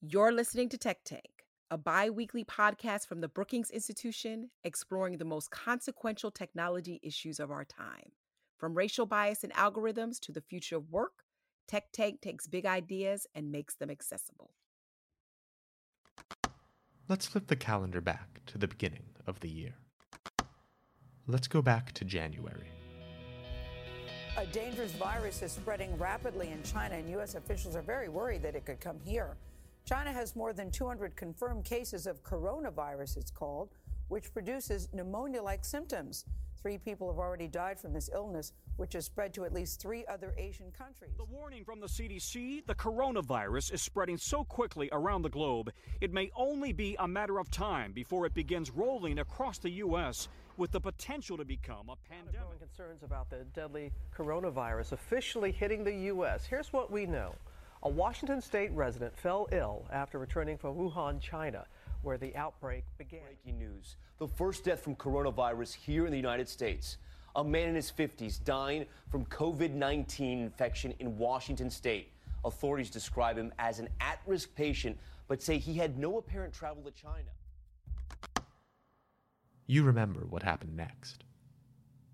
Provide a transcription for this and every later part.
You're listening to Tech Tank, a bi weekly podcast from the Brookings Institution exploring the most consequential technology issues of our time. From racial bias and algorithms to the future of work, Tech Tank takes big ideas and makes them accessible. Let's flip the calendar back to the beginning of the year. Let's go back to January. A dangerous virus is spreading rapidly in China, and U.S. officials are very worried that it could come here. China has more than 200 confirmed cases of coronavirus, it's called, which produces pneumonia like symptoms. Three people have already died from this illness, which has spread to at least three other Asian countries. The warning from the CDC the coronavirus is spreading so quickly around the globe, it may only be a matter of time before it begins rolling across the U.S. with the potential to become a pandemic. Concerns about the deadly coronavirus officially hitting the U.S. Here's what we know. A Washington state resident fell ill after returning from Wuhan, China, where the outbreak began. Breaking news. The first death from coronavirus here in the United States. A man in his 50s dying from COVID 19 infection in Washington state. Authorities describe him as an at risk patient, but say he had no apparent travel to China. You remember what happened next.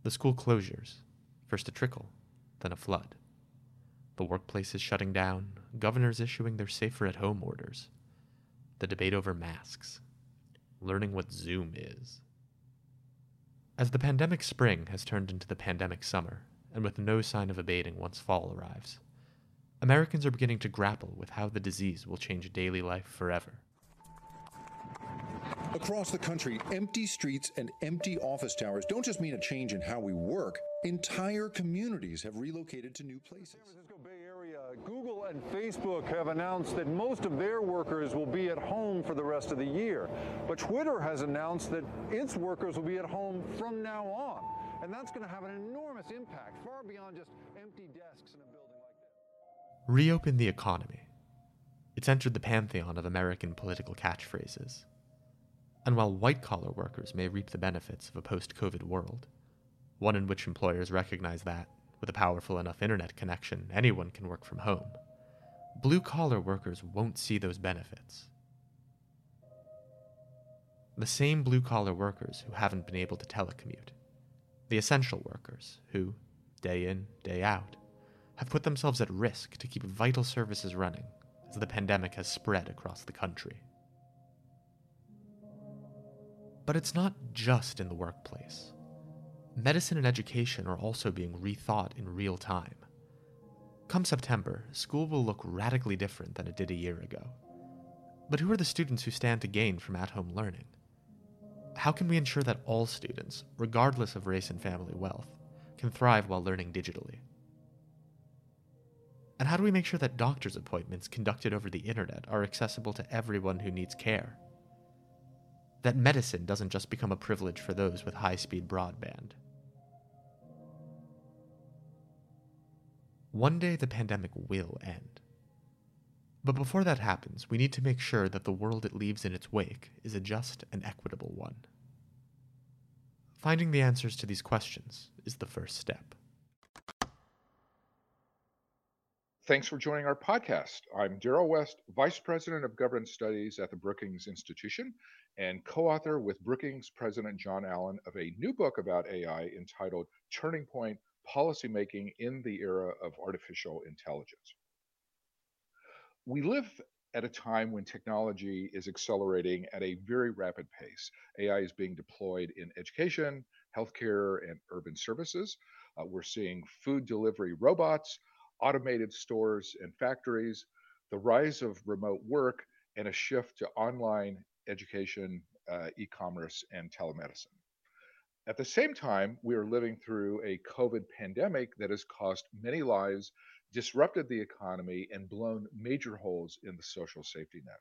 The school closures, first a trickle, then a flood. The workplace is shutting down, governors issuing their safer at home orders. The debate over masks, learning what Zoom is. As the pandemic spring has turned into the pandemic summer, and with no sign of abating once fall arrives, Americans are beginning to grapple with how the disease will change daily life forever. Across the country, empty streets and empty office towers don't just mean a change in how we work. Entire communities have relocated to new places. San Francisco Bay Area, And Facebook have announced that most of their workers will be at home for the rest of the year. But Twitter has announced that its workers will be at home from now on. And that's going to have an enormous impact, far beyond just empty desks in a building like this. Reopen the economy. It's entered the pantheon of American political catchphrases. And while white collar workers may reap the benefits of a post COVID world, one in which employers recognize that, with a powerful enough internet connection, anyone can work from home, blue collar workers won't see those benefits. The same blue collar workers who haven't been able to telecommute, the essential workers who, day in, day out, have put themselves at risk to keep vital services running as the pandemic has spread across the country. But it's not just in the workplace. Medicine and education are also being rethought in real time. Come September, school will look radically different than it did a year ago. But who are the students who stand to gain from at home learning? How can we ensure that all students, regardless of race and family wealth, can thrive while learning digitally? And how do we make sure that doctor's appointments conducted over the internet are accessible to everyone who needs care? That medicine doesn't just become a privilege for those with high speed broadband. One day the pandemic will end. But before that happens, we need to make sure that the world it leaves in its wake is a just and equitable one. Finding the answers to these questions is the first step. Thanks for joining our podcast. I'm Darrell West, Vice President of Governance Studies at the Brookings Institution and co author with Brookings President John Allen of a new book about AI entitled Turning Point Policymaking in the Era of Artificial Intelligence. We live at a time when technology is accelerating at a very rapid pace. AI is being deployed in education, healthcare, and urban services. Uh, we're seeing food delivery robots automated stores and factories, the rise of remote work, and a shift to online education, uh, e commerce, and telemedicine. At the same time, we are living through a COVID pandemic that has cost many lives, disrupted the economy, and blown major holes in the social safety net.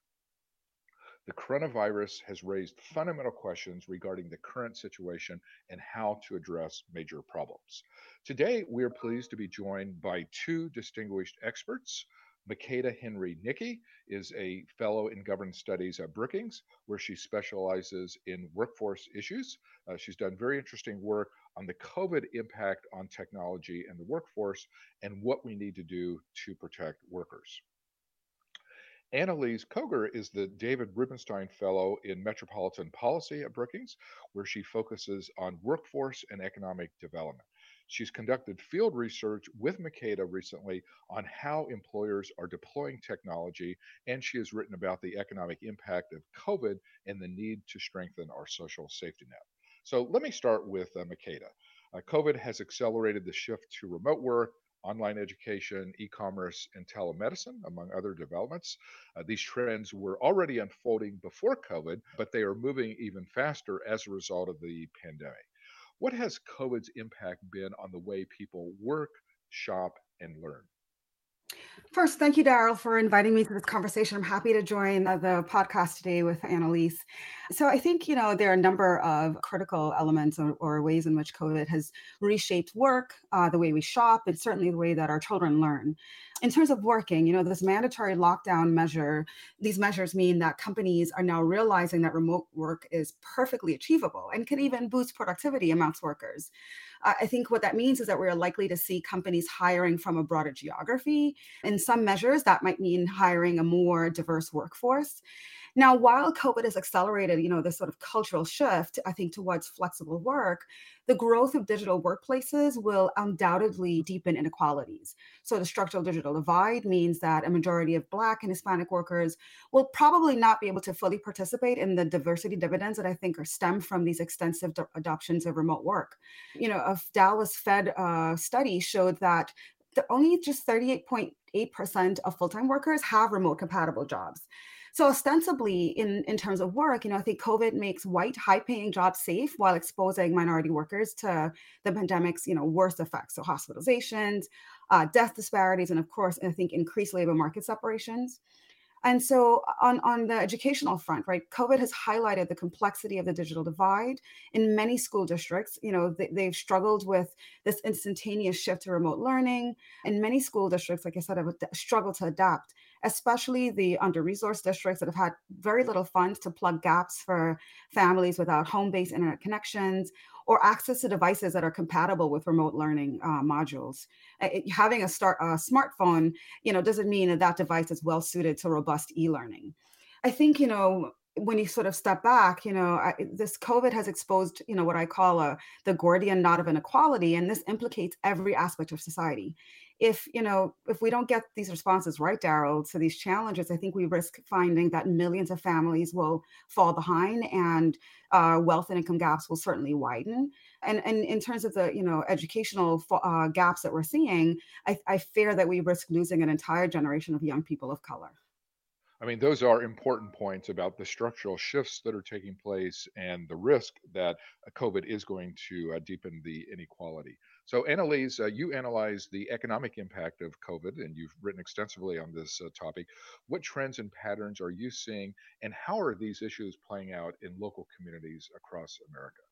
The coronavirus has raised fundamental questions regarding the current situation and how to address major problems. Today, we are pleased to be joined by two distinguished experts. Makada Henry Nickie is a fellow in governance studies at Brookings, where she specializes in workforce issues. Uh, she's done very interesting work on the COVID impact on technology and the workforce and what we need to do to protect workers. Annelies Goger is the David Rubenstein Fellow in Metropolitan Policy at Brookings, where she focuses on workforce and economic development. She's conducted field research with Makada recently on how employers are deploying technology, and she has written about the economic impact of COVID and the need to strengthen our social safety net. So let me start with uh, Makada. Uh, COVID has accelerated the shift to remote work, online education, e commerce, and telemedicine, among other developments. Uh, these trends were already unfolding before COVID, but they are moving even faster as a result of the pandemic. What has COVID's impact been on the way people work, shop, and learn? First, thank you, Darrell, for inviting me to this conversation. I'm happy to join the podcast today with Annelies. So, I think, you know, there are a number of critical elements or, or ways in which COVID has reshaped work, uh, the way we shop, and certainly the way that our children learn. In terms of working, you know, this mandatory lockdown measure, these measures mean that companies are now realizing that remote work is perfectly achievable and can even boost productivity amongst workers. I think what that means is that we're likely to see companies hiring from a broader geography. In some measures, that might mean hiring a more diverse workforce. Now, while COVID has accelerated, you know, this sort of cultural shift, I think, towards flexible work, the growth of digital workplaces will undoubtedly deepen inequalities. So the structural digital divide means that a majority of Black and Hispanic workers will probably not be able to fully participate in the diversity dividends that I think are stemmed from these extensive adoptions of remote work. You know, a Dallas Fed uh, study showed that the, only just 38.8% of full-time workers have remote compatible jobs. So ostensibly, in, in terms of work, you know, I think COVID makes white, high-paying jobs safe while exposing minority workers to the pandemic's, you know, worst effects. So hospitalizations, uh, death disparities, and of course, I think increased labor market separations. And so on, on the educational front, right, COVID has highlighted the complexity of the digital divide in many school districts. You know, they, have struggled with this instantaneous shift to remote learning. And many school districts, like I said, have struggled to adapt especially the under resourced districts that have had very little funds to plug gaps for families without home based internet connections or access to devices that are compatible with remote learning uh, modules. It, having a, start, a smartphone, you know, doesn't mean that that device is well suited to robust e-learning. I think, you know, when you sort of step back, you know, I, this COVID has exposed, you know, what I call a the Gordian knot of inequality, and this implicates every aspect of society if you know if we don't get these responses right darrell to these challenges i think we risk finding that millions of families will fall behind and uh, wealth and income gaps will certainly widen. And and in terms of the you know educational uh, gaps that we're seeing I, I fear that we risk losing an entire generation of young people of color I mean, those are important points about the structural shifts that are taking place and the risk that uh, COVID is going to uh, deepen the inequality. So, Annelies, uh, you analyze the economic impact of COVID, and you've written extensively on this uh, topic. What trends and patterns are you seeing, and how are these issues playing out in local communities across America?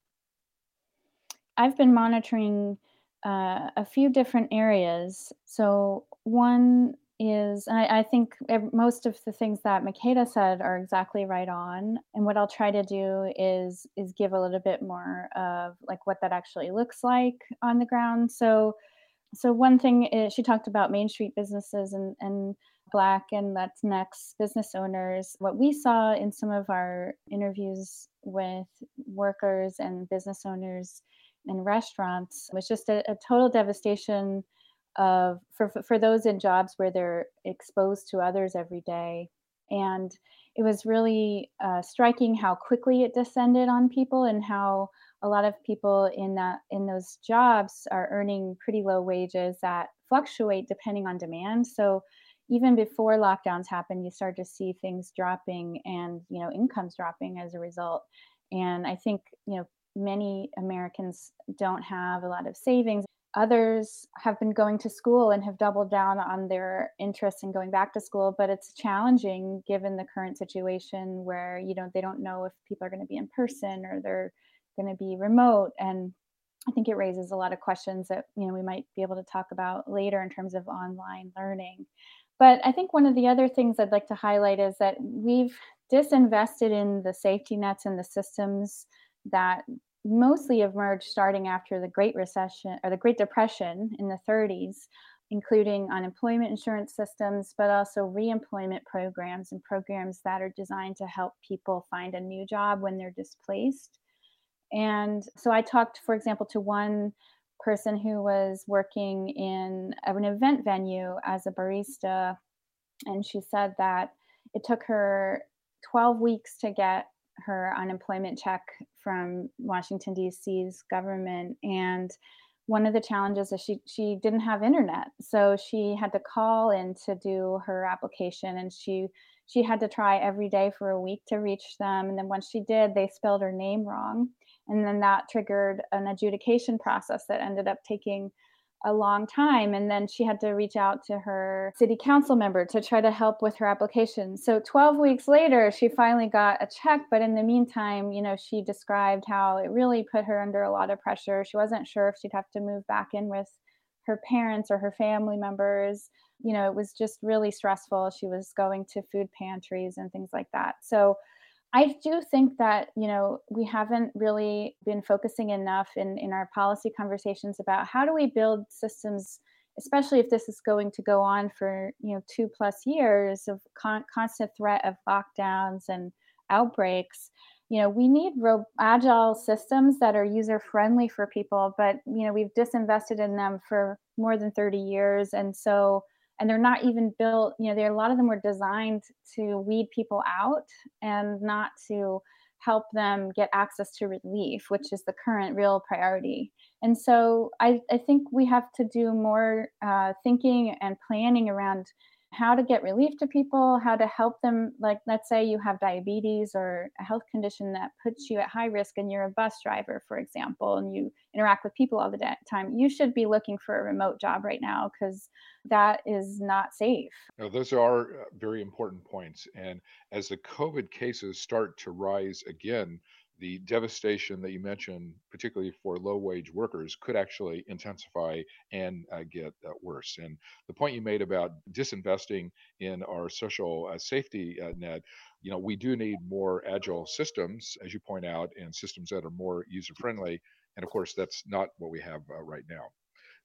I've been monitoring uh, a few different areas. So, one is I, I, think most of the things that Makada said are exactly right on. And what I'll try to do is is give a little bit more of like what that actually looks like on the ground. So so one thing is she talked about Main Street businesses and and Black and Latinx business owners. What we saw in some of our interviews with workers and business owners in restaurants was just a, a total devastation of for for those in jobs where they're exposed to others every day. And it was really uh, striking how quickly it descended on people and how a lot of people in that in those jobs are earning pretty low wages that fluctuate depending on demand. So even before lockdowns happen you start to see things dropping and you know incomes dropping as a result. And i think you know many americans don't have a lot of savings others have been going to school and have doubled down on their interest in going back to school but it's challenging given the current situation where you know they don't know if people are going to be in person or they're going to be remote. And i think it raises a lot of questions that you know we might be able to talk about later in terms of online learning. But i think one of the other things i'd like to highlight is that we've disinvested in the safety nets and the systems that mostly emerged starting after the Great Recession or the Great Depression in the 30s. including unemployment insurance systems, but also reemployment programs and programs that are designed to help people find a new job when they're displaced. And so I talked, for example, to one person who was working in an event venue as a barista. And she said that it took her 12 weeks to get her unemployment check from Washington, D.C.'s government. And one of the challenges is she, she didn't have internet. So she had to call in to do her application and she she had to try every day for a week to reach them. And then once she did, they spelled her name wrong. And then that triggered an adjudication process that ended up taking a long time. And then she had to reach out to her city council member to try to help with her application. So 12 weeks later, she finally got a check. But in the meantime, you know, she described how it really put her under a lot of pressure. She wasn't sure if she'd have to move back in with her parents or her family members. You know, it was just really stressful. She was going to food pantries and things like that. So I do think that you know we haven't really been focusing enough in in our policy conversations about how do we build systems, especially if this is going to go on for you know two plus years of con- constant threat of lockdowns and outbreaks. You know, we need ro- agile systems that are user friendly for people, but you know we've disinvested in them for more than 30 years, and so and they're not even built you know a lot of them were designed to weed people out and not to help them get access to relief which is the current real priority. And so i, I think we have to do more uh, thinking and planning around how to get relief to people, how to help them. Like, let's say you have diabetes or a health condition that puts you at high risk, and you're a bus driver, for example, and you interact with people all the time. You should be looking for a remote job right now because that is not safe. Those are uh, very important points. And as the COVID cases start to rise again, the devastation that you mentioned, particularly for low wage workers, could actually intensify and uh, get uh, worse. And the point you made about disinvesting in our social uh, safety uh, net, you know, we do need more agile systems, as you point out, and systems that are more user friendly. And of course, that's not what we have uh, right now.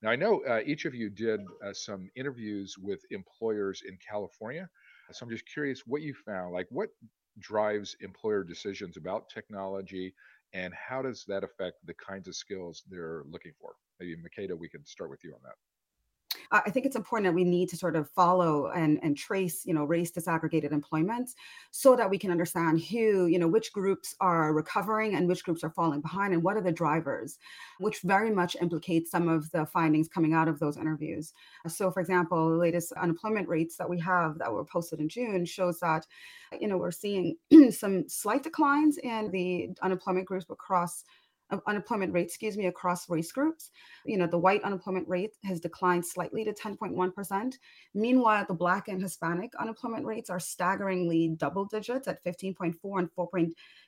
Now, I know uh, each of you did some interviews with employers in California. So I'm just curious what you found. Like, what drives employer decisions about technology and how does that affect the kinds of skills they're looking for? Maybe Makada, we can start with you on that. I think it's important that we need to sort of follow and, and trace, you know, race disaggregated employment so that we can understand who, you know, which groups are recovering and which groups are falling behind and what are the drivers, which very much implicates some of the findings coming out of those interviews. So, for example, the latest unemployment rates that we have that were posted in June shows that, you know, we're seeing some slight declines in the unemployment groups across unemployment rate, excuse me, across race groups. You know, the white unemployment rate has declined slightly to 10.1%. Meanwhile, the Black and Hispanic unemployment rates are staggeringly double digits at 15.4 and 4.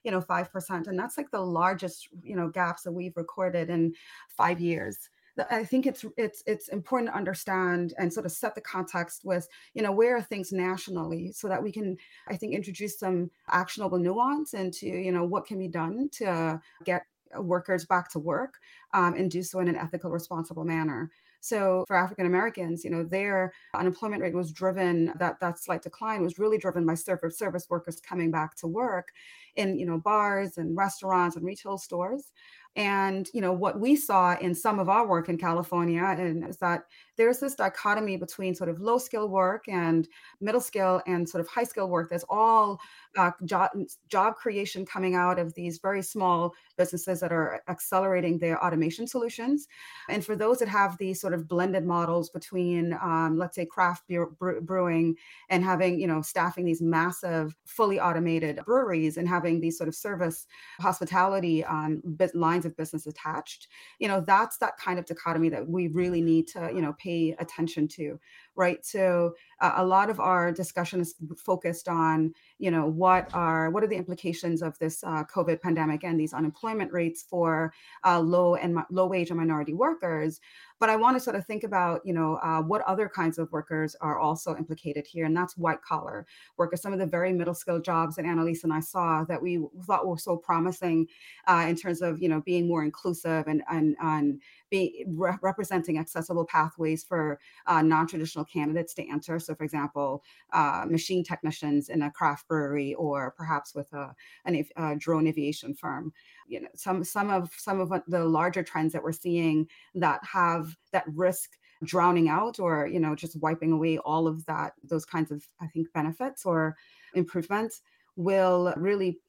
you know, 5%. And that's like the largest, you know, gaps that we've recorded in five years. I think it's it's it's important to understand and sort of set the context with you know where are things nationally so that we can I think introduce some actionable nuance into you know what can be done to get workers back to work um, and do so in an ethical, responsible manner. So for African Americans, you know, their unemployment rate was driven that that slight decline was really driven by service service workers coming back to work in you know bars and restaurants and retail stores. And you know what we saw in some of our work in California and is that there's this dichotomy between sort of low skill work and middle skill and sort of high skill work. There's all uh, job, job creation coming out of these very small businesses that are accelerating their automation solutions. And for those that have these sort of blended models between, um, let's say, craft beer, brewing and having, you know, staffing these massive, fully automated breweries and having these sort of service hospitality um, lines of business attached, you know, that's that kind of dichotomy that we really need to, you know, pay attention to right? So uh, a lot of our discussion is focused on, you know, what are what are the implications of this uh, COVID pandemic and these unemployment rates for uh, low and low wage and minority workers. But I want to sort of think about, you know, uh, what other kinds of workers are also implicated here, and that's white collar workers. Some of the very middle skill jobs that Annelies and I saw that we thought were so promising uh, in terms of, you know, being more inclusive and and, and be re- representing accessible pathways for uh, non-traditional candidates to enter. So, for example, uh, machine technicians in a craft brewery, or perhaps with a, an, a drone aviation firm. You know, some some of some of the larger trends that we're seeing that have that risk drowning out or you know just wiping away all of that those kinds of i think benefits or improvements will really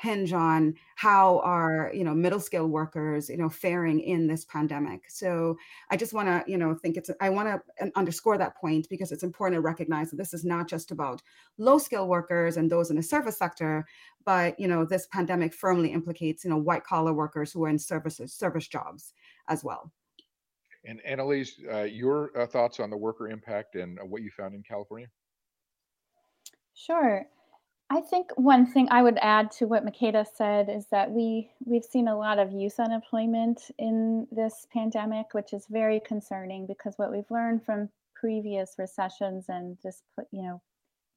hinge on how our you know middle skill workers you know faring in this pandemic so i just want to you know think it's i want to underscore that point because it's important to recognize that this is not just about low skill workers and those in the service sector but you know this pandemic firmly implicates you know white collar workers who are in services service jobs as well and Annelies, uh, your uh, thoughts on the worker impact and uh, what you found in California? Sure. I think one thing I would add to what Makada said is that we we've seen a lot of youth unemployment in this pandemic, which is very concerning because what we've learned from previous recessions and just you know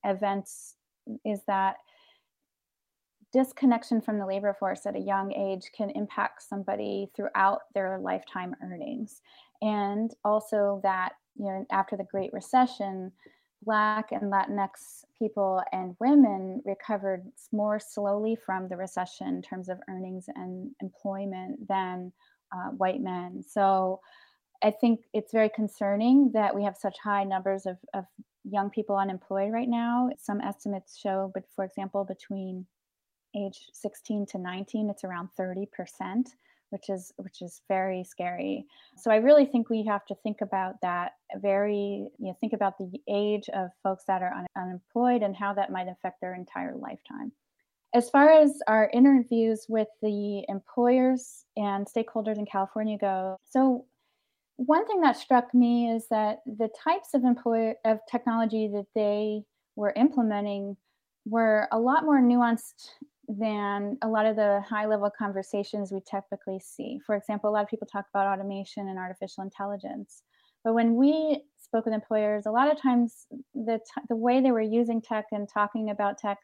events is that disconnection from the labor force at a young age can impact somebody throughout their lifetime earnings. And also that you know after the great recession black and latinx people and women recovered more slowly from the recession in terms of earnings and employment than uh, white men. So i think it's very concerning that we have such high numbers of, of young people unemployed right now. Some estimates show but for example between age 16 to 19 it's around 30 percent which is which is very scary. So I really think we have to think about that very you know think about the age of folks that are un- unemployed and how that might affect their entire lifetime. As far as our interviews with the employers and stakeholders in California go, so one thing that struck me is that the types of employer of technology that they were implementing were a lot more nuanced than a lot of the high level conversations we typically see. For example, a lot of people talk about automation and artificial intelligence. But when we spoke with employers, a lot of times the, t- the way they were using tech and talking about tech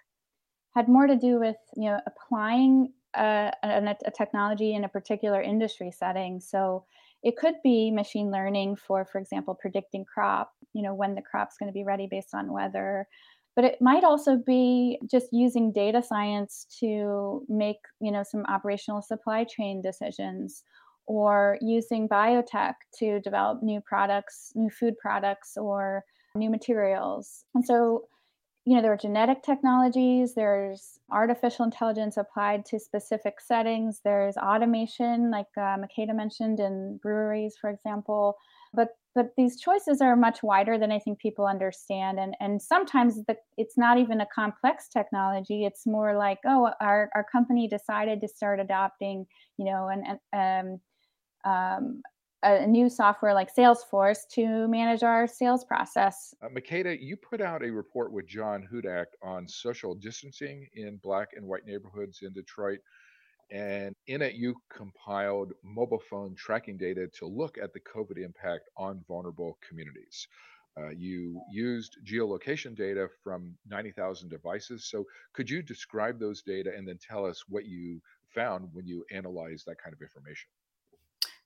had more to do with you know applying uh, a, a, a technology in a particular industry setting. So it could be machine learning for, for example, predicting crop, you know, when the crop's going to be ready based on weather, but it might also be just using data science to make you know some operational supply chain decisions or using biotech to develop new products new food products or new materials. And so you know there are genetic technologies there's artificial intelligence applied to specific settings there's automation like uh, makada mentioned in breweries for example but but these choices are much wider than I think people understand. And and sometimes the, it's not even a complex technology. It's more like, oh, our, our company decided to start adopting, you know, an, um, um, a new software like Salesforce to manage our sales process. Uh, Makada, you put out a report with John Hudak on social distancing in Black and white neighborhoods in Detroit. And in it, you compiled mobile phone tracking data to look at the COVID impact on vulnerable communities. Uh, you used geolocation data from 90,000 devices. So, could you describe those data and then tell us what you found when you analyzed that kind of information?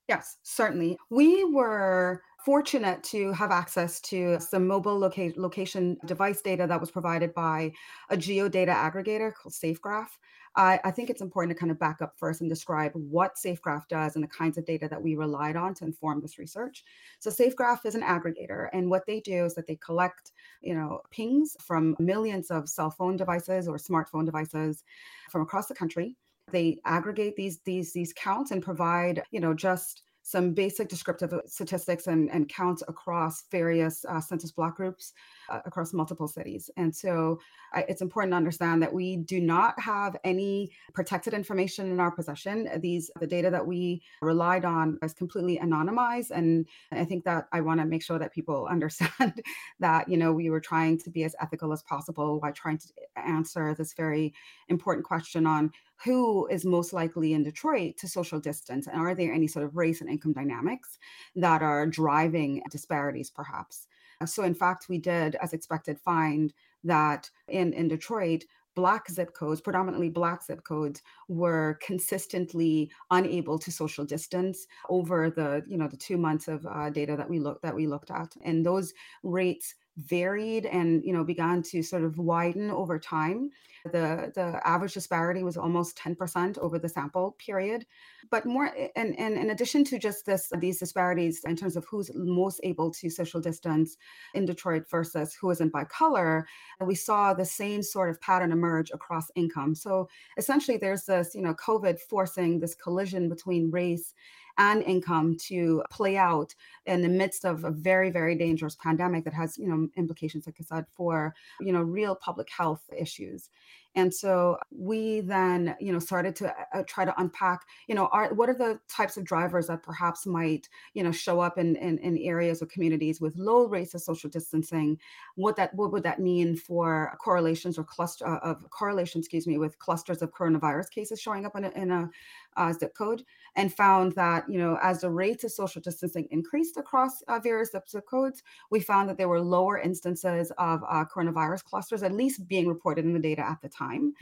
Yes, certainly. We were fortunate to have access to some mobile loca- location device data that was provided by a geodata aggregator called SafeGraph. I, I think it's important to kind of back up first and describe what SafeGraph does and the kinds of data that we relied on to inform this research. So SafeGraph is an aggregator, and what they do is that they collect, you know, pings from millions of cell phone devices or smartphone devices from across the country. They aggregate these these these counts and provide, you know, just some basic descriptive statistics and, and counts across various uh, census block groups uh, across multiple cities. And so uh, it's important to understand that we do not have any protected information in our possession. These the data that we relied on is completely anonymized. And I think that I want to make sure that people understand that, you know, we were trying to be as ethical as possible while trying to answer this very important question on who is most likely in Detroit to social distance? And are there any sort of race and income dynamics that are driving disparities, perhaps? So, in fact, we did, as expected, find that in, in Detroit, black zip codes, predominantly black zip codes, were consistently unable to social distance over the you know the two months of uh, data that we looked that we looked at, and those rates varied and you know began to sort of widen over time. The the average disparity was almost 10% over the sample period. But more eh, and, and in addition to just this these disparities in terms of who's most able to social distance in detroit versus who isn't by color we saw the same sort of pattern emerge across income. So essentially there's this you know covid forcing this collision between race and income to play out in the midst of a very very dangerous pandemic that has you know implications like i said for you know real public health issues and so we then, you know, started to uh, try to unpack, you know, are what are the types of drivers that perhaps might, you know, show up in, in, in areas or communities with low rates of social distancing? What that what would that mean for correlations or cluster uh, of correlation, excuse me, with clusters of coronavirus cases showing up in a, in a uh, zip code? And found that, you know, as the rates of social distancing increased across uh, various zip codes, we found that there were lower instances of uh, coronavirus clusters, at least being reported in the data at the time time.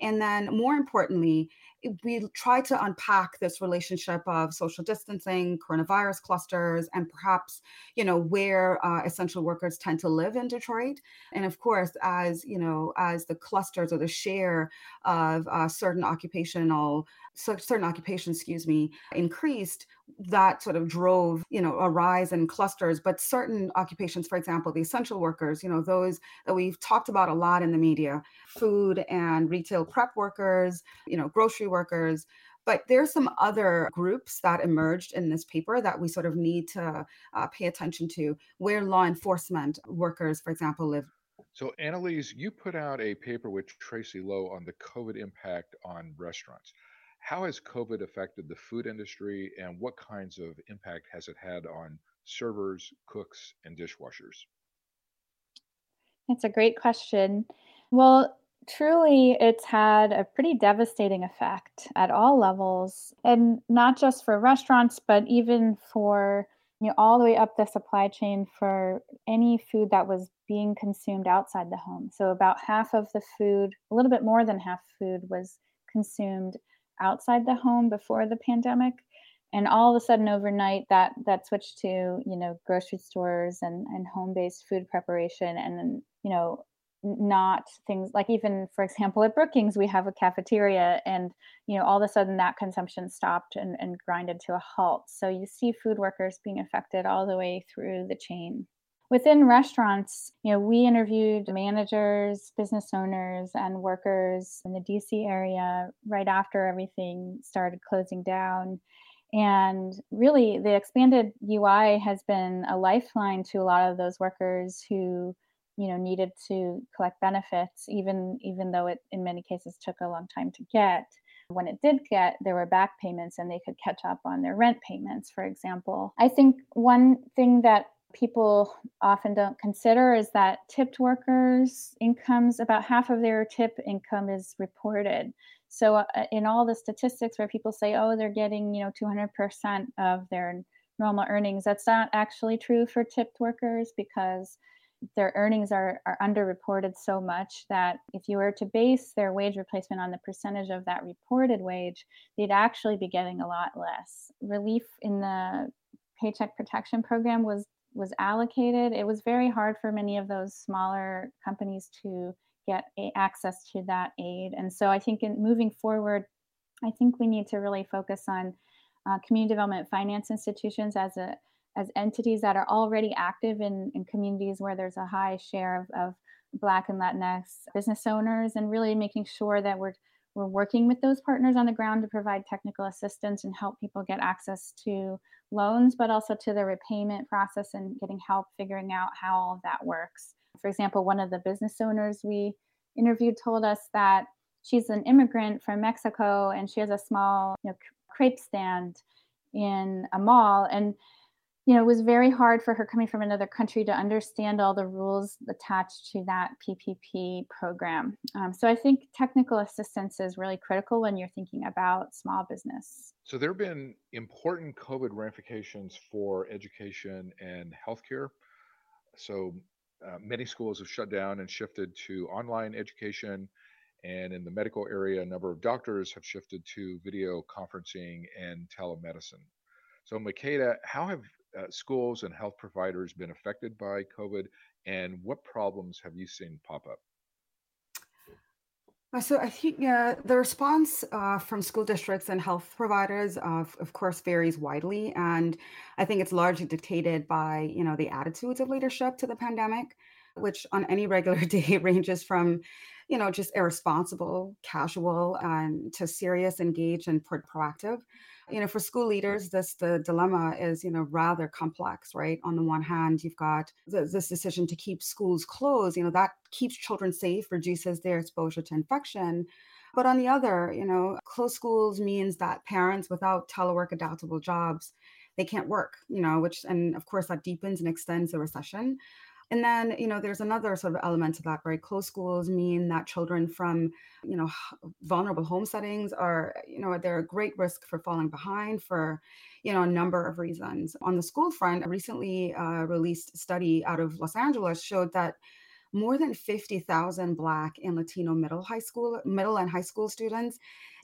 And then, more importantly, we try to unpack this relationship of social distancing, coronavirus clusters, and perhaps, you know, where uh, essential workers tend to live in Detroit. And of course, as you know, as the clusters or the share of uh, certain occupational certain occupations, excuse me, increased, that sort of drove, you know, a rise in clusters. But certain occupations, for example, the essential workers, you know, those that we've talked about a lot in the media, food and retail prep workers, you know, grocery workers. But there's some other groups that emerged in this paper that we sort of need to uh, pay attention to, where law enforcement workers, for example, live so, Annelies, you put out a paper with Tracy Loh on the COVID impact on restaurants. How has COVID affected the food industry and what kinds of impact has it had on servers, cooks, and dishwashers? That's a great question. Well, truly, it's had a pretty devastating effect at all levels, and not just for restaurants, but even for you know all the way up the supply chain for any food that was being consumed outside the home. So about half of the food, a little bit more than half food was consumed outside the home before the pandemic. And all of a sudden overnight that that switched to you know grocery stores and and home-based food preparation and you know not things like even for example at brookings we have a cafeteria and you know all of a sudden that consumption stopped and, and grinded to a halt. So you see food workers being affected all the way through the chain within restaurants, you know, we interviewed managers, business owners, and workers in the DC area right after everything started closing down. And really, the expanded UI has been a lifeline to a lot of those workers who, you know, needed to collect benefits, even even though it in many cases took a long time to get. When it did get, there were back payments and they could catch up on their rent payments, for example. I think one thing that people often don't consider is that tipped workers' incomes, about half of their tip income is reported. So, uh, in all the statistics where people say, oh, they're getting, you know, 200% of their normal earnings, that's not actually true for tipped workers because their earnings are, are underreported so much that if you were to base their wage replacement on the percentage of that reported wage, they'd actually be getting a lot less. Relief in the Paycheck Protection Program was was allocated, it was very hard for many of those smaller companies to get access to that aid. And so I think in moving forward, I think we need to really focus on uh, community development finance institutions as a as entities that are already active in, in communities where there's a high share of, of Black and Latinx business owners, and really making sure that we're we're working with those partners on the ground to provide technical assistance and help people get access to loans, but also to the repayment process and getting help figuring out how all of that works. For example, one of the business owners we interviewed told us that she's an immigrant from Mexico and she has a small you know, crepe stand in a mall. And you know, it was very hard for her coming from another country to understand all the rules attached to that PPP program. Um, so I think technical assistance is really critical when you're thinking about small business. So there have been important COVID ramifications for education and healthcare. So uh, many schools have shut down and shifted to online education. And in the medical area, a number of doctors have shifted to video conferencing and telemedicine. So, Makada, how have uh, schools and health providers been affected by COVID, and what problems have you seen pop up? Uh, So I think uh, the response uh, from school districts and health providers, uh, of of course, varies widely, and I think it's largely dictated by you know the attitudes of leadership to the pandemic, which on any regular day ranges from you know just irresponsible, casual, and to serious, engaged, and pro- proactive. You know, for school leaders, this the dilemma is you know rather complex, right? On the one hand, you've got th- this decision to keep schools closed. You know that keeps children safe, reduces their exposure to infection. But on the other, you know, closed schools means that parents without telework adaptable jobs, they can't work, you know, which, and of course, that deepens and extends the recession. And then, you know, there's another sort of element to that, right? Closed schools mean that children from, you know, vulnerable home settings are, you know, they're a great risk for falling behind for, you know, a number of reasons. On the school front, a recently uh, released study out of Los Angeles showed that more than 50,000 Black and Latino middle high school, middle and high school students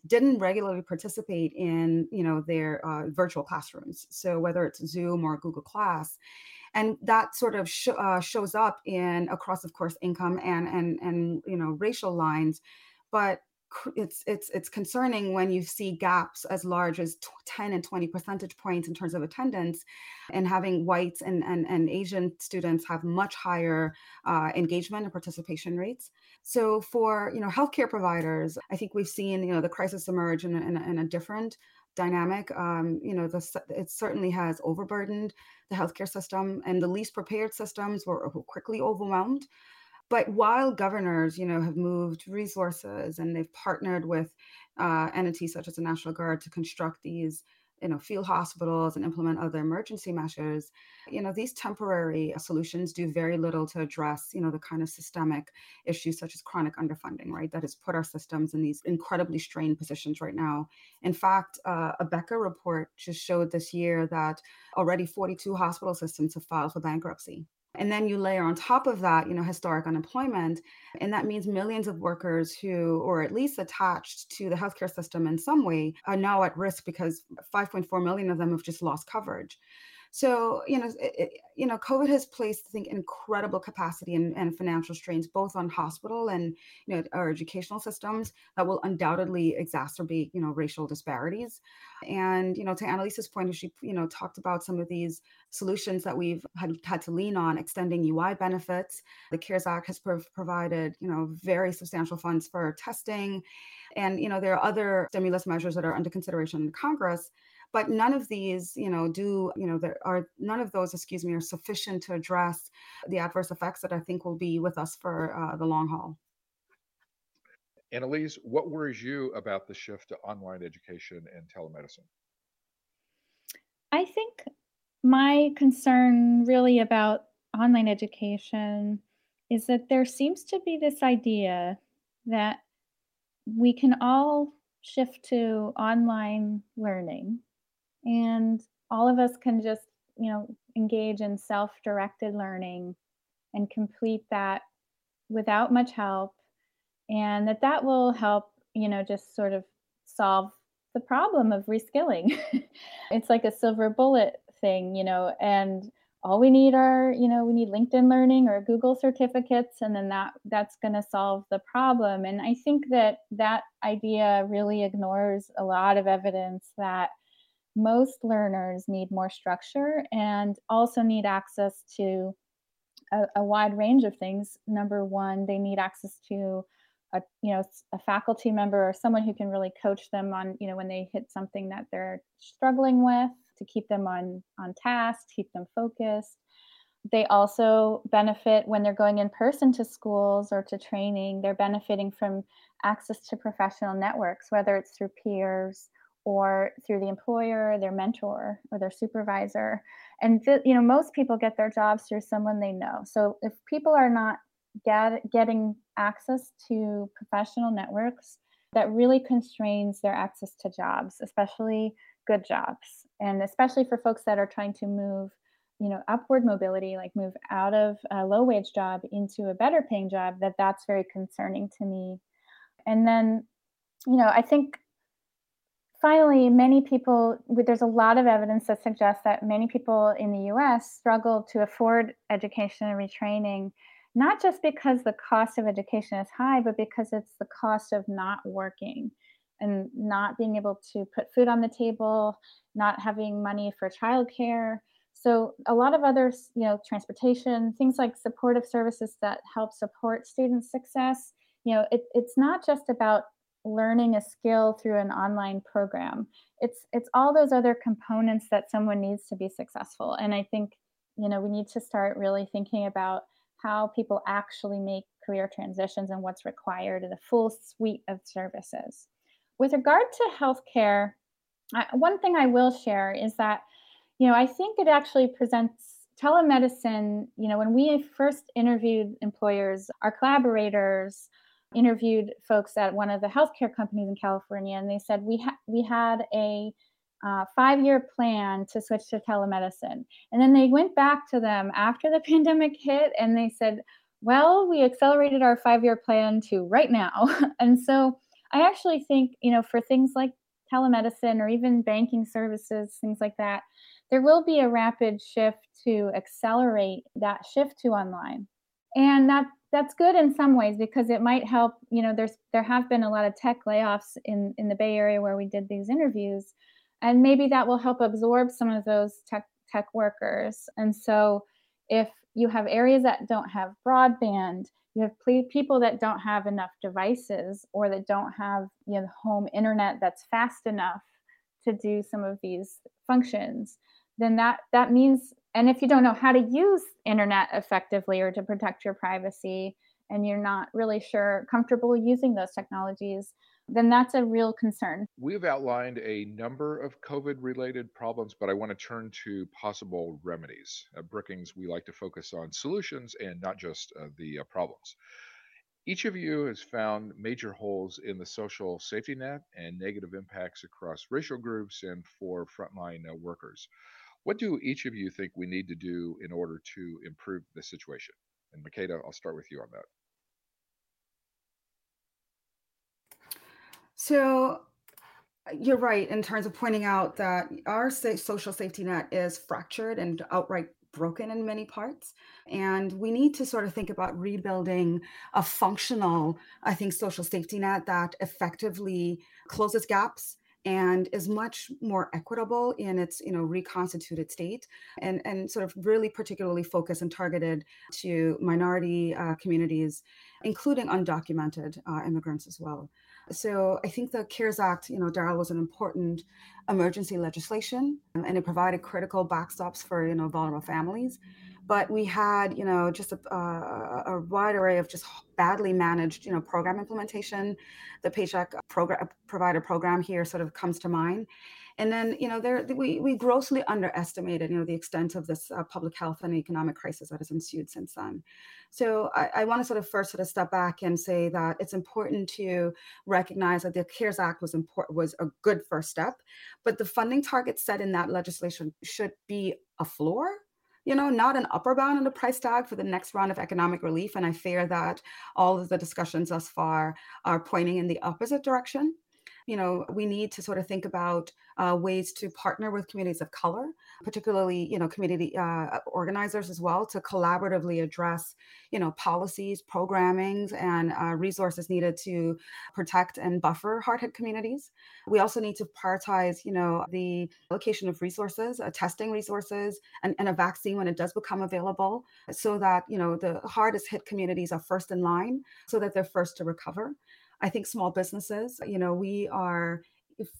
didn't regularly participate in, you know, their uh, virtual classrooms. So whether it's Zoom or Google Class, and that sort of sh- uh, shows up in across, of course, income and and and you know racial lines, but it's it's it's concerning when you see gaps as large as tw- 10 and 20 percentage points in terms of attendance and having whites and and, and asian students have much higher uh, engagement and participation rates. So for you know healthcare providers i think we've seen you know the crisis emerge in in in a different dynamic um, you know the, it certainly has overburdened the healthcare system and the least prepared systems were quickly overwhelmed. But while governors, you know, have moved resources and they've partnered with uh, entities such as the National Guard to construct these, you know, field hospitals and implement other emergency measures, you know, these temporary solutions do very little to address, you know, the kind of systemic issues such as chronic underfunding, right? That has put our systems in these incredibly strained positions right now. In fact, uh, a Becker report just showed this year that already 42 hospital systems have filed for bankruptcy and then you layer on top of that, you know, historic unemployment. And that means millions of workers who, or at least attached to the healthcare system in some way, are now at risk because 5.4 million of them have just lost coverage. So, you know, it, you know, COVID has placed, I think, incredible capacity and, and financial strains both on hospital and, you know, our educational systems that will undoubtedly exacerbate, you know, racial disparities. And, you know, to Annelies's point, she, you know, talked about some of these solutions that we've had, had to lean on, extending UI benefits. The CARES Act has prov- provided, you know, very substantial funds for testing. And, you know, there are other stimulus measures that are under consideration in Congress but none of these you know do you know there are none of those excuse me are sufficient to address the adverse effects that i think will be with us for uh, the long haul Annelies, what worries you about the shift to online education and telemedicine? I think my concern really about online education is that there seems to be this idea that we can all shift to online learning and all of us can just, you know, engage in self-directed learning and complete that without much help and that that will help, you know, just sort of solve the problem of reskilling. it's like a silver bullet thing, you know, and all we need are, you know, we need LinkedIn learning or Google certificates and then that that's going to solve the problem. And I think that that idea really ignores a lot of evidence that most learners need more structure and also need access to a, a wide range of things. Number one, they need access to a you know a faculty member or someone who can really coach them on you know when they hit something that they're struggling with to keep them on on task, keep them focused. They also benefit when they're going in person to schools or to training. They're benefiting from access to professional networks, whether it's through peers or through the employer, their mentor, or their supervisor. And th- you know, most people get their jobs through someone they know. So if people are not get, getting access to professional networks, that really constrains their access to jobs, especially good jobs, and especially for folks that are trying to move you know upward mobility like move out of a low wage job into a better paying job that that's very concerning to me And then, you know, I think finally, many people, there's a lot of evidence that suggests that many people in the US struggle to afford education and retraining, not just because the cost of education is high, but because it's the cost of not working and not being able to put food on the table, not having money for childcare. So a lot of other, you know, transportation, things like supportive services that help support student success. You know, it, it's not just about learning a skill through an online program. It's it's all those other components that someone needs to be successful. And I think, you know, we need to start really thinking about how people actually make career transitions and what's required in a full suite of services. With regard to healthcare, I, one thing I will share is that, you know, I think it actually presents telemedicine. You know, when we first interviewed employers, our collaborators interviewed folks at one of the healthcare companies in California, and they said we ha- we had a uh, five-year plan to switch to telemedicine, and then they went back to them after the pandemic hit, and they said, "Well, we accelerated our five-year plan to right now," and so I actually think you know for things like telemedicine or even banking services, things like that, there will be a rapid shift to accelerate that shift to online, and that that's good in some ways because it might help you know there's there have been a lot of tech layoffs in in the bay area where we did these interviews and maybe that will help absorb some of those tech tech workers. And so if you have areas that don't have broadband you have people that don't have enough devices or that don't have you know home internet that's fast enough to do some of these functions then that that means and if you don't know how to use internet effectively or to protect your privacy and you're not really sure comfortable using those technologies then that's a real concern. We've outlined a number of covid related problems but i want to turn to possible remedies at brookings we like to focus on solutions and not just uh, the uh, problems. Each of you has found major holes in the social safety net and negative impacts across racial groups and for frontline uh, workers what do each of you think we need to do in order to improve the situation? And Makada, I'll start with you on that. So uh, you're right in terms of pointing out that our social safety net is fractured and outright broken in many parts. And we need to sort of think about rebuilding a functional, I think, social safety net that effectively closes gaps and is much more equitable in its you know reconstituted state and and sort of really particularly focused and targeted to minority uh, communities including undocumented uh, immigrants as well. So i think the cares act you know darrell was an important emergency legislation and it provided critical backstops for you know vulnerable families but we had you know just a, a, a, wide array of just badly managed you know program implementation. The paycheck program provider program here sort of comes to mind. And then you know there we, we grossly underestimated you know the extent of this uh, public health and economic crisis that has ensued since then. So i, I want to sort of first sort of step back and say that it's important to recognize that the cares act was important was a good first step but the funding target set in that legislation should be a floor you know, not an upper bound on the price tag for the next round of economic relief. And I fear that all of the discussions thus far are pointing in the opposite direction you know we need to sort of think about uh, ways to partner with communities of color particularly you know community uh, organizers as well to collaboratively address you know policies programmings and uh, resources needed to protect and buffer hard-hit communities. We also need to prioritize you know the allocation of resources uh, testing resources and, and a vaccine when it does become available so that you know the hardest hit communities are first in line so that they're first to recover. I think small businesses, you know, we are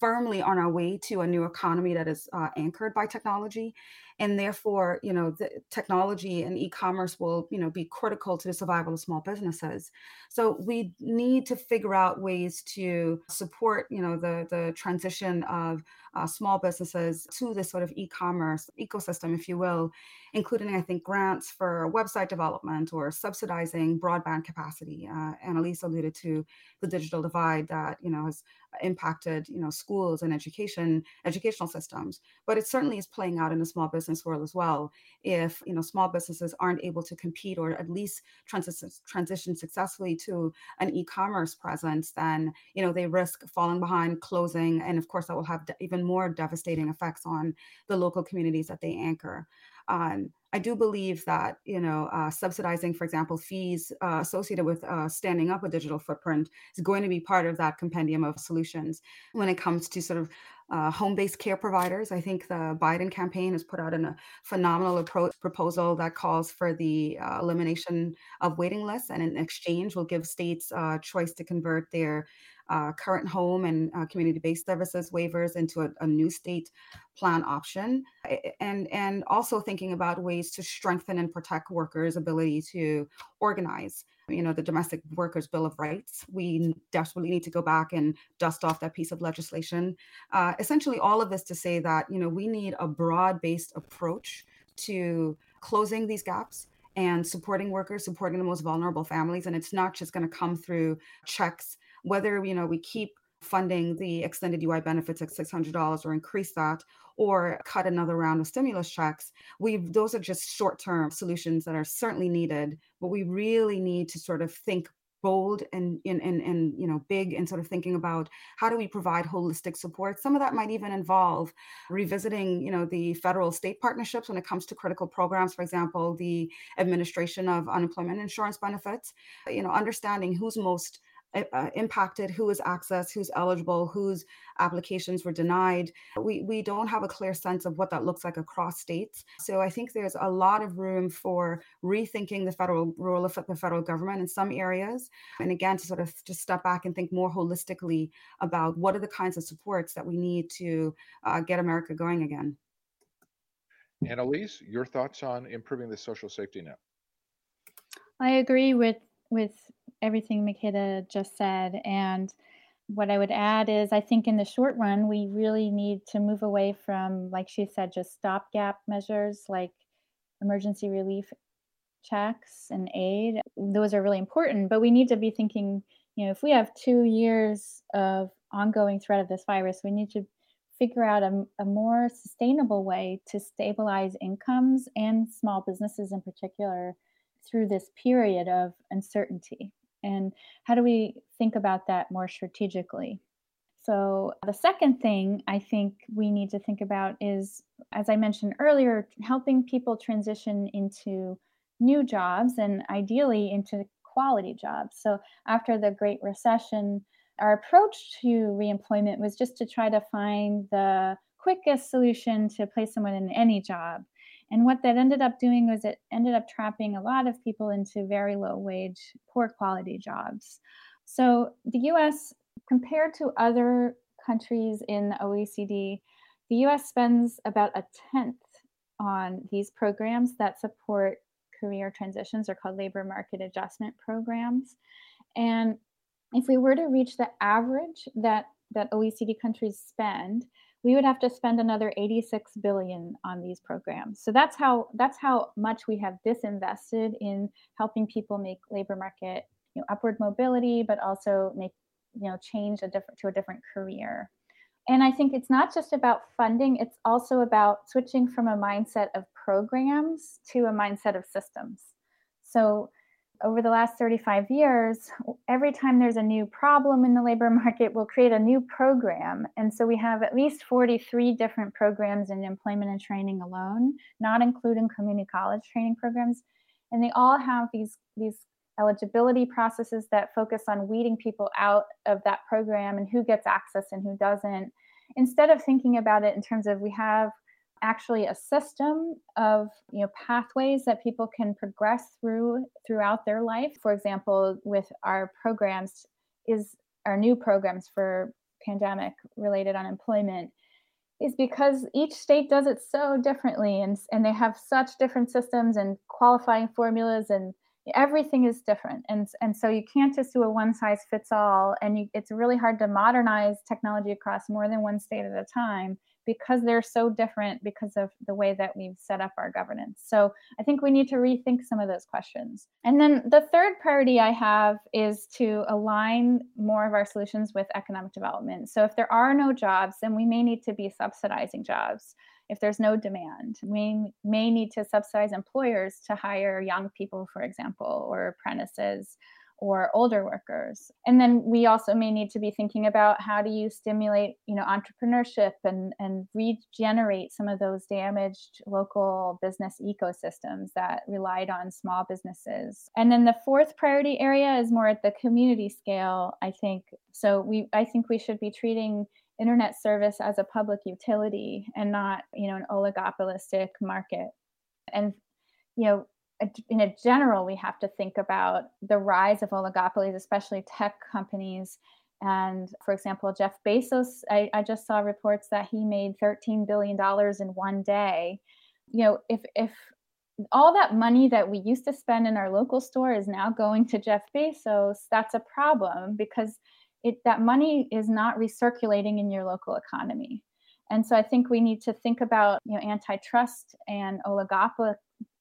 firmly on our way to a new economy that is uh, anchored by technology and therefore you know the technology and e-commerce will you know be critical to the survival of small businesses. So we need to figure out ways to support you know the the transition of uh, small businesses to this sort of e-commerce ecosystem if you will including i think grants for website development or subsidizing broadband capacity. Uh, annelies alluded to the digital divide that you know has impacted you know schools and education educational systems but it certainly is playing out in the small business business world as well. If you know small businesses aren't able to compete or at least transition transition successfully to an e-commerce presence, then you know they risk falling behind, closing, and of course that will have even more devastating effects on the local communities that they anchor. Um, I do believe that you know uh, subsidizing, for example, fees uh, associated with uh, standing up a digital footprint is going to be part of that compendium of solutions when it comes to sort of uh, home-based care providers. I think the Biden campaign has put out a phenomenal appro- proposal that calls for the uh, elimination of waiting lists, and in exchange, will give states uh, choice to convert their uh, current home and uh, community-based services waivers into a, a, new state plan option, and and also thinking about ways to strengthen and protect workers' ability to organize. You know, the Domestic Workers Bill of Rights. We desperately need to go back and dust off that piece of legislation. Uh, essentially, all of this to say that you know we need a broad-based approach to closing these gaps and supporting workers, supporting the most vulnerable families. And it's not just going to come through checks whether you know we keep funding the extended UI benefits at $600 or increase that or cut another round of stimulus checks. We those are just short-term solutions that are certainly needed, but we really need to sort of think bold and, and and and you know big and sort of thinking about how do we provide holistic support some of that might even involve revisiting you know the federal state partnerships when it comes to critical programs for example the administration of unemployment insurance benefits you know understanding who's most uh, impacted, who is access, who's eligible, whose applications were denied. We, we don't have a clear sense of what that looks like across states. So I think there's a lot of room for rethinking the federal role of the federal government in some areas. And again, to sort of just step back and think more holistically about what are the kinds of supports that we need to uh, get America going again. Annelies, your thoughts on improving the social safety net? I agree with with everything Makada just said. And what I would add is I think in the short run, we really need to move away from, like she said, just stopgap measures like emergency relief checks and aid. Those are really important, but we need to be thinking, you know, if we have two years of ongoing threat of this virus, we need to figure out a, a more sustainable way to stabilize incomes and small businesses in particular through this period of uncertainty. And how do we think about that more strategically? So, the second thing I think we need to think about is, as I mentioned earlier, helping people transition into new jobs and ideally into quality jobs. So, after the Great Recession, our approach to reemployment was just to try to find the quickest solution to place someone in any job. And what that ended up doing was it ended up trapping a lot of people into very low wage, poor quality jobs. So the US, compared to other countries in the OECD, the US spends about a tenth on these programs that support career transitions. They're called labor market adjustment programs. And if we were to reach the average that, that OECD countries spend, we would have to spend another 86 billion on these programs. So that's how that's how much we have disinvested in helping people make labor market you know upward mobility but also make you know change a different to a different career. And i think it's not just about funding it's also about switching from a mindset of programs to a mindset of systems. So over the last 35 years, every time there's a new problem in the labor market, we'll create a new program. And so we have at least 43 different programs in employment and training alone, not including community college training programs. And they all have these, these eligibility processes that focus on weeding people out of that program and who gets access and who doesn't. Instead of thinking about it in terms of we have actually a system of you know pathways that people can progress through throughout their life. For example with our programs is our new programs for pandemic related unemployment is because each state does it so differently and, and they have such different systems and qualifying formulas and everything is different. And, and so you can't just do a one size fits all and you, it's really hard to modernize technology across more than one state at a time because they're so different because of the way that we've set up our governance. So I think we need to rethink some of those questions. And then the third priority I have is to align more of our solutions with economic development. So if there are no jobs, then we may need to be subsidizing jobs. if there's no demand. We may need to subsidize employers to hire young people, for example, or apprentices or older workers. And then we also may need to be thinking about how do you stimulate, you know, entrepreneurship and, and regenerate some of those damaged local business ecosystems that relied on small businesses. And then the fourth priority area is more at the community scale, I think. So we I think we should be treating internet service as a public utility and not, you know, an oligopolistic market. And you know, in a general, we have to think about the rise of oligopolies, especially tech companies. And for example, Jeff Bezos, I, I just saw reports that he made $13 billion in one day. You know, if, if all that money that we used to spend in our local store is now going to Jeff Bezos, that's a problem because it, that money is not recirculating in your local economy. And so I think we need to think about you know antitrust and oligopoly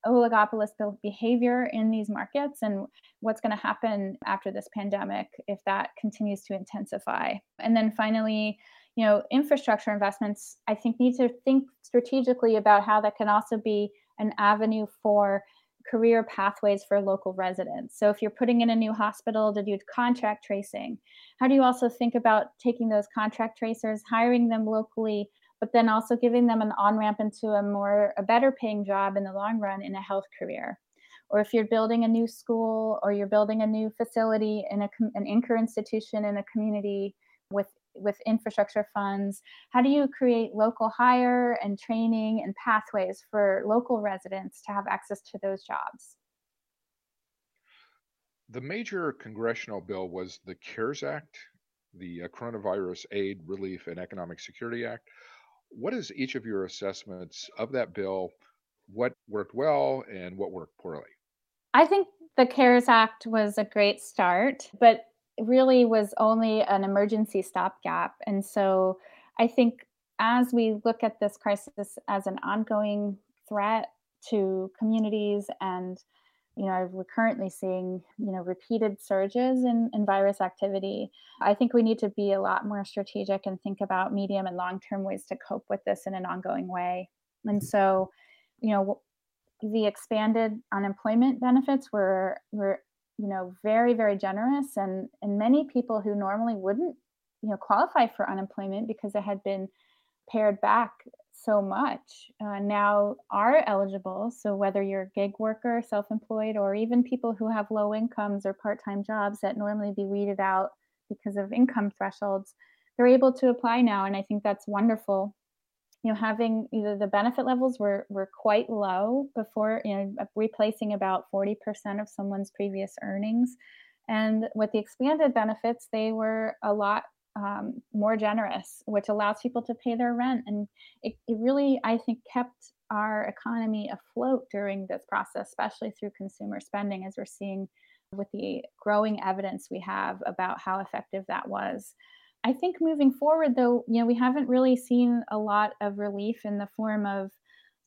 oligopolistic behavior in these markets and what's going to happen after this pandemic if that continues to intensify. And then finally, you know, infrastructure investments, I think, need to think strategically about how that can also be an avenue for career pathways for local residents. So if you're putting in a new hospital to do contract tracing, how do you also think about taking those contract tracers, hiring them locally but then also giving them an on ramp into a more a better paying job in the long run in a health career. Or if you're building a new school or you're building a new facility in a, an anchor institution in a community with with infrastructure funds how do you create local hire and training and pathways for local residents to have access to those jobs? The major congressional bill was the cares act the uh, coronavirus aid relief and economic security act what is each of your assessments of that bill? What worked well and what worked poorly? I think the CARES Act was a great start, but really was only an emergency stopgap. And so I think as we look at this crisis as an ongoing threat to communities and you know we're currently seeing you know repeated surges in, in virus activity. I think we need to be a lot more strategic and think about medium and long term ways to cope with this in an ongoing way. And mm-hmm. so you know the expanded unemployment benefits were were you know very very generous and and many people who normally wouldn't you know qualify for unemployment because it had been pared back so much uh, now are eligible. So, whether you're a gig worker, self employed, or even people who have low incomes or part time jobs that normally be weeded out because of income thresholds, they're able to apply now. And I think that's wonderful. You know, having either the benefit levels were, were quite low before, you know, replacing about 40% of someone's previous earnings. And with the expanded benefits, they were a lot um, more generous, which allows people to pay their rent. And it, it really, I think, kept our economy afloat during this process, especially through consumer spending, as we're seeing with the growing evidence we have about how effective that was. I think moving forward, though, you know, we haven't really seen a lot of relief in the form of,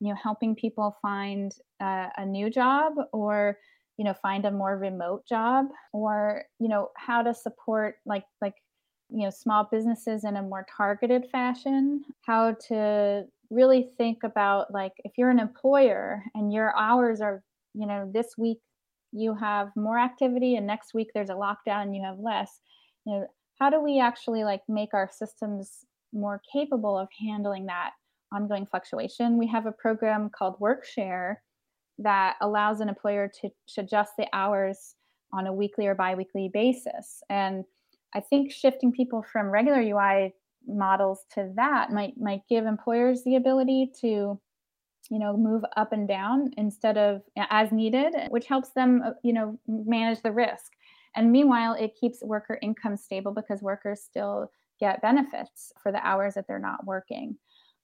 you know, helping people find uh, a new job or you know find a more remote job or you know how to support like like you know small businesses in a more targeted fashion how to really think about like if you're an employer and your hours are you know this week you have more activity and next week there's a lockdown you have less you know how do we actually like make our systems more capable of handling that ongoing fluctuation? We have a program called workshare that allows an employer to, to adjust the hours on a weekly or biweekly basis. And I think shifting people from regular UI models to that might might give employers the ability to you know move up and down instead of as needed which helps them uh, you know manage the risk. And meanwhile it keeps worker income stable because workers still get benefits for the hours that they're not working.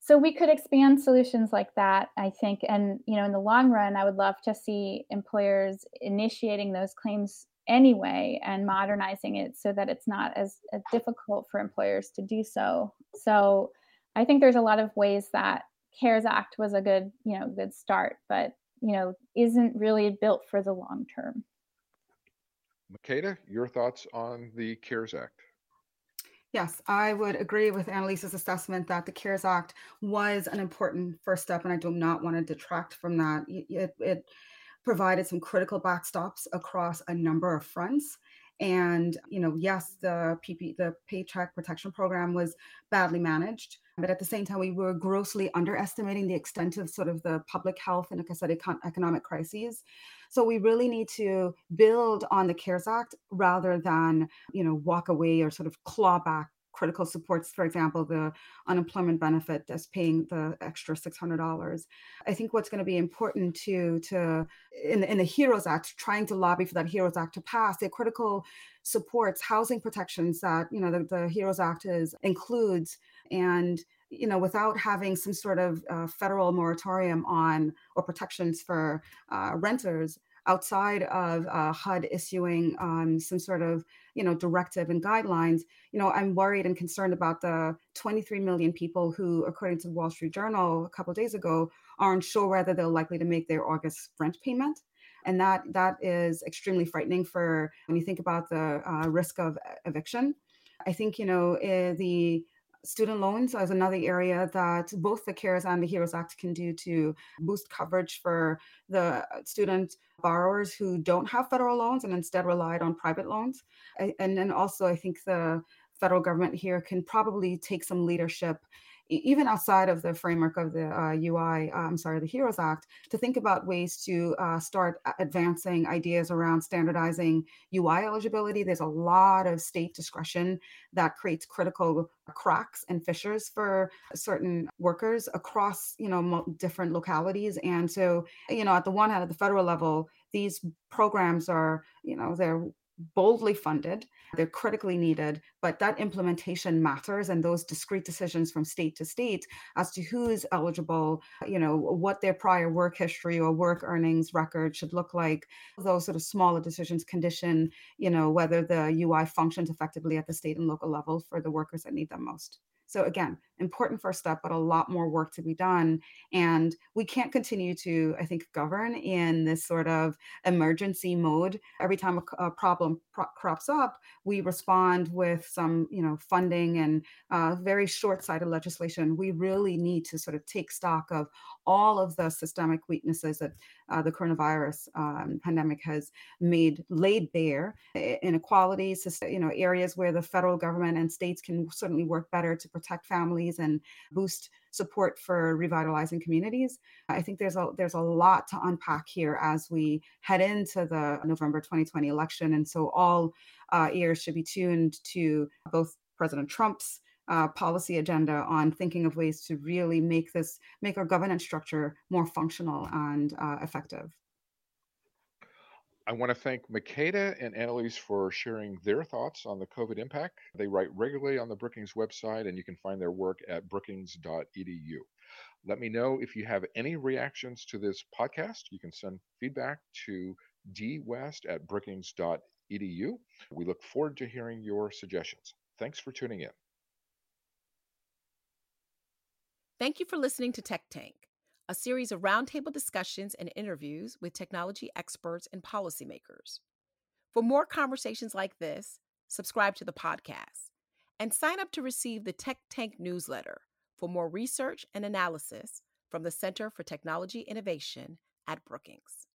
So we could expand solutions like that i think. And you know in the long run i would love to see employers initiating those claims anyway and modernizing it so that it's not as, as difficult for employers to do so. So I think there's a lot of ways that CARES Act was a good, you know, good start, but you know, isn't really built for the long term. Makada, your thoughts on the CARES Act? Yes, I would agree with Annelies's assessment that the CARES Act was an important first step, and I do not want to detract from that. It, it provided some critical backstops across a number of fronts. And you know, yes, the PP, the Paycheck Protection Program was badly managed, but at the same time, we were grossly underestimating the extent of sort of the public health and, like I said, econ- economic crises. So we really need to build on the CARES Act rather than you know walk away or sort of claw back critical supports, for example, the unemployment benefit that's paying the extra $600. I think what's going to be important to, to in, in the HEROES Act, trying to lobby for that HEROES Act to pass, the critical supports, housing protections that, you know, the, the HEROES Act is, includes, and you know, without having some sort of uh, federal moratorium on or protections for uh, renters, outside of uh, HUD issuing um, some sort of you know directive and guidelines, you know I'm worried and concerned about the 23 million people who, according to the Wall Street Journal a couple days ago, aren't sure whether they're likely to make their August rent payment. And that that is extremely frightening for when you think about the uh, risk of eviction. I think you know uh, the student loans is another area that both the CARES and the HEROES Act can do to boost coverage for the uh, student borrowers who don't have federal loans and instead relied on private loans. And then also, I think the federal government here can probably take some leadership even outside of the framework of the uh, UI, uh, I'm sorry, the HEROES Act, to think about ways to uh, start advancing ideas around standardizing UI eligibility. There's a lot of state discretion that creates critical cracks and fissures for certain workers across, you know, different localities. And so, you know, at the one hand, at the federal level, these programs are, you know, they're boldly funded. They're critically needed, but that implementation matters and those discrete decisions from state to state as to who is eligible, you know, what their prior work history or work earnings record should look like. Those sort of smaller decisions condition, you know, whether the UI functions effectively at the state and local level for the workers that need them most. So again, important first step, but a lot more work to be done. And we can't continue to, I think, govern in this sort of emergency mode. Every time a, a problem pro- crops up, we respond with some, you know, funding and uh, very short-sighted legislation. We really need to sort of take stock of all of the systemic weaknesses that uh, the coronavirus um, pandemic has made laid bare inequalities you know areas where the federal government and states can certainly work better to protect families and boost support for revitalizing communities. I think there's a there's a lot to unpack here as we head into the November 2020 election, and so all uh, ears should be tuned to both President Trump's uh, policy agenda on thinking of ways to really make this make our governance structure more functional and uh, effective. I want to thank Makada and Annelies for sharing their thoughts on the COVID impact. They write regularly on the Brookings website, and you can find their work at brookings.edu. Let me know if you have any reactions to this podcast. You can send feedback to dwest at brookings.edu. We look forward to hearing your suggestions. Thanks for tuning in. Thank you for listening to Tech Tank a series of roundtable discussions and interviews with technology experts and policymakers. For more conversations like this, subscribe to the podcast and sign up to receive the Tech Tank newsletter for more research and analysis from the Center for Technology Innovation at Brookings.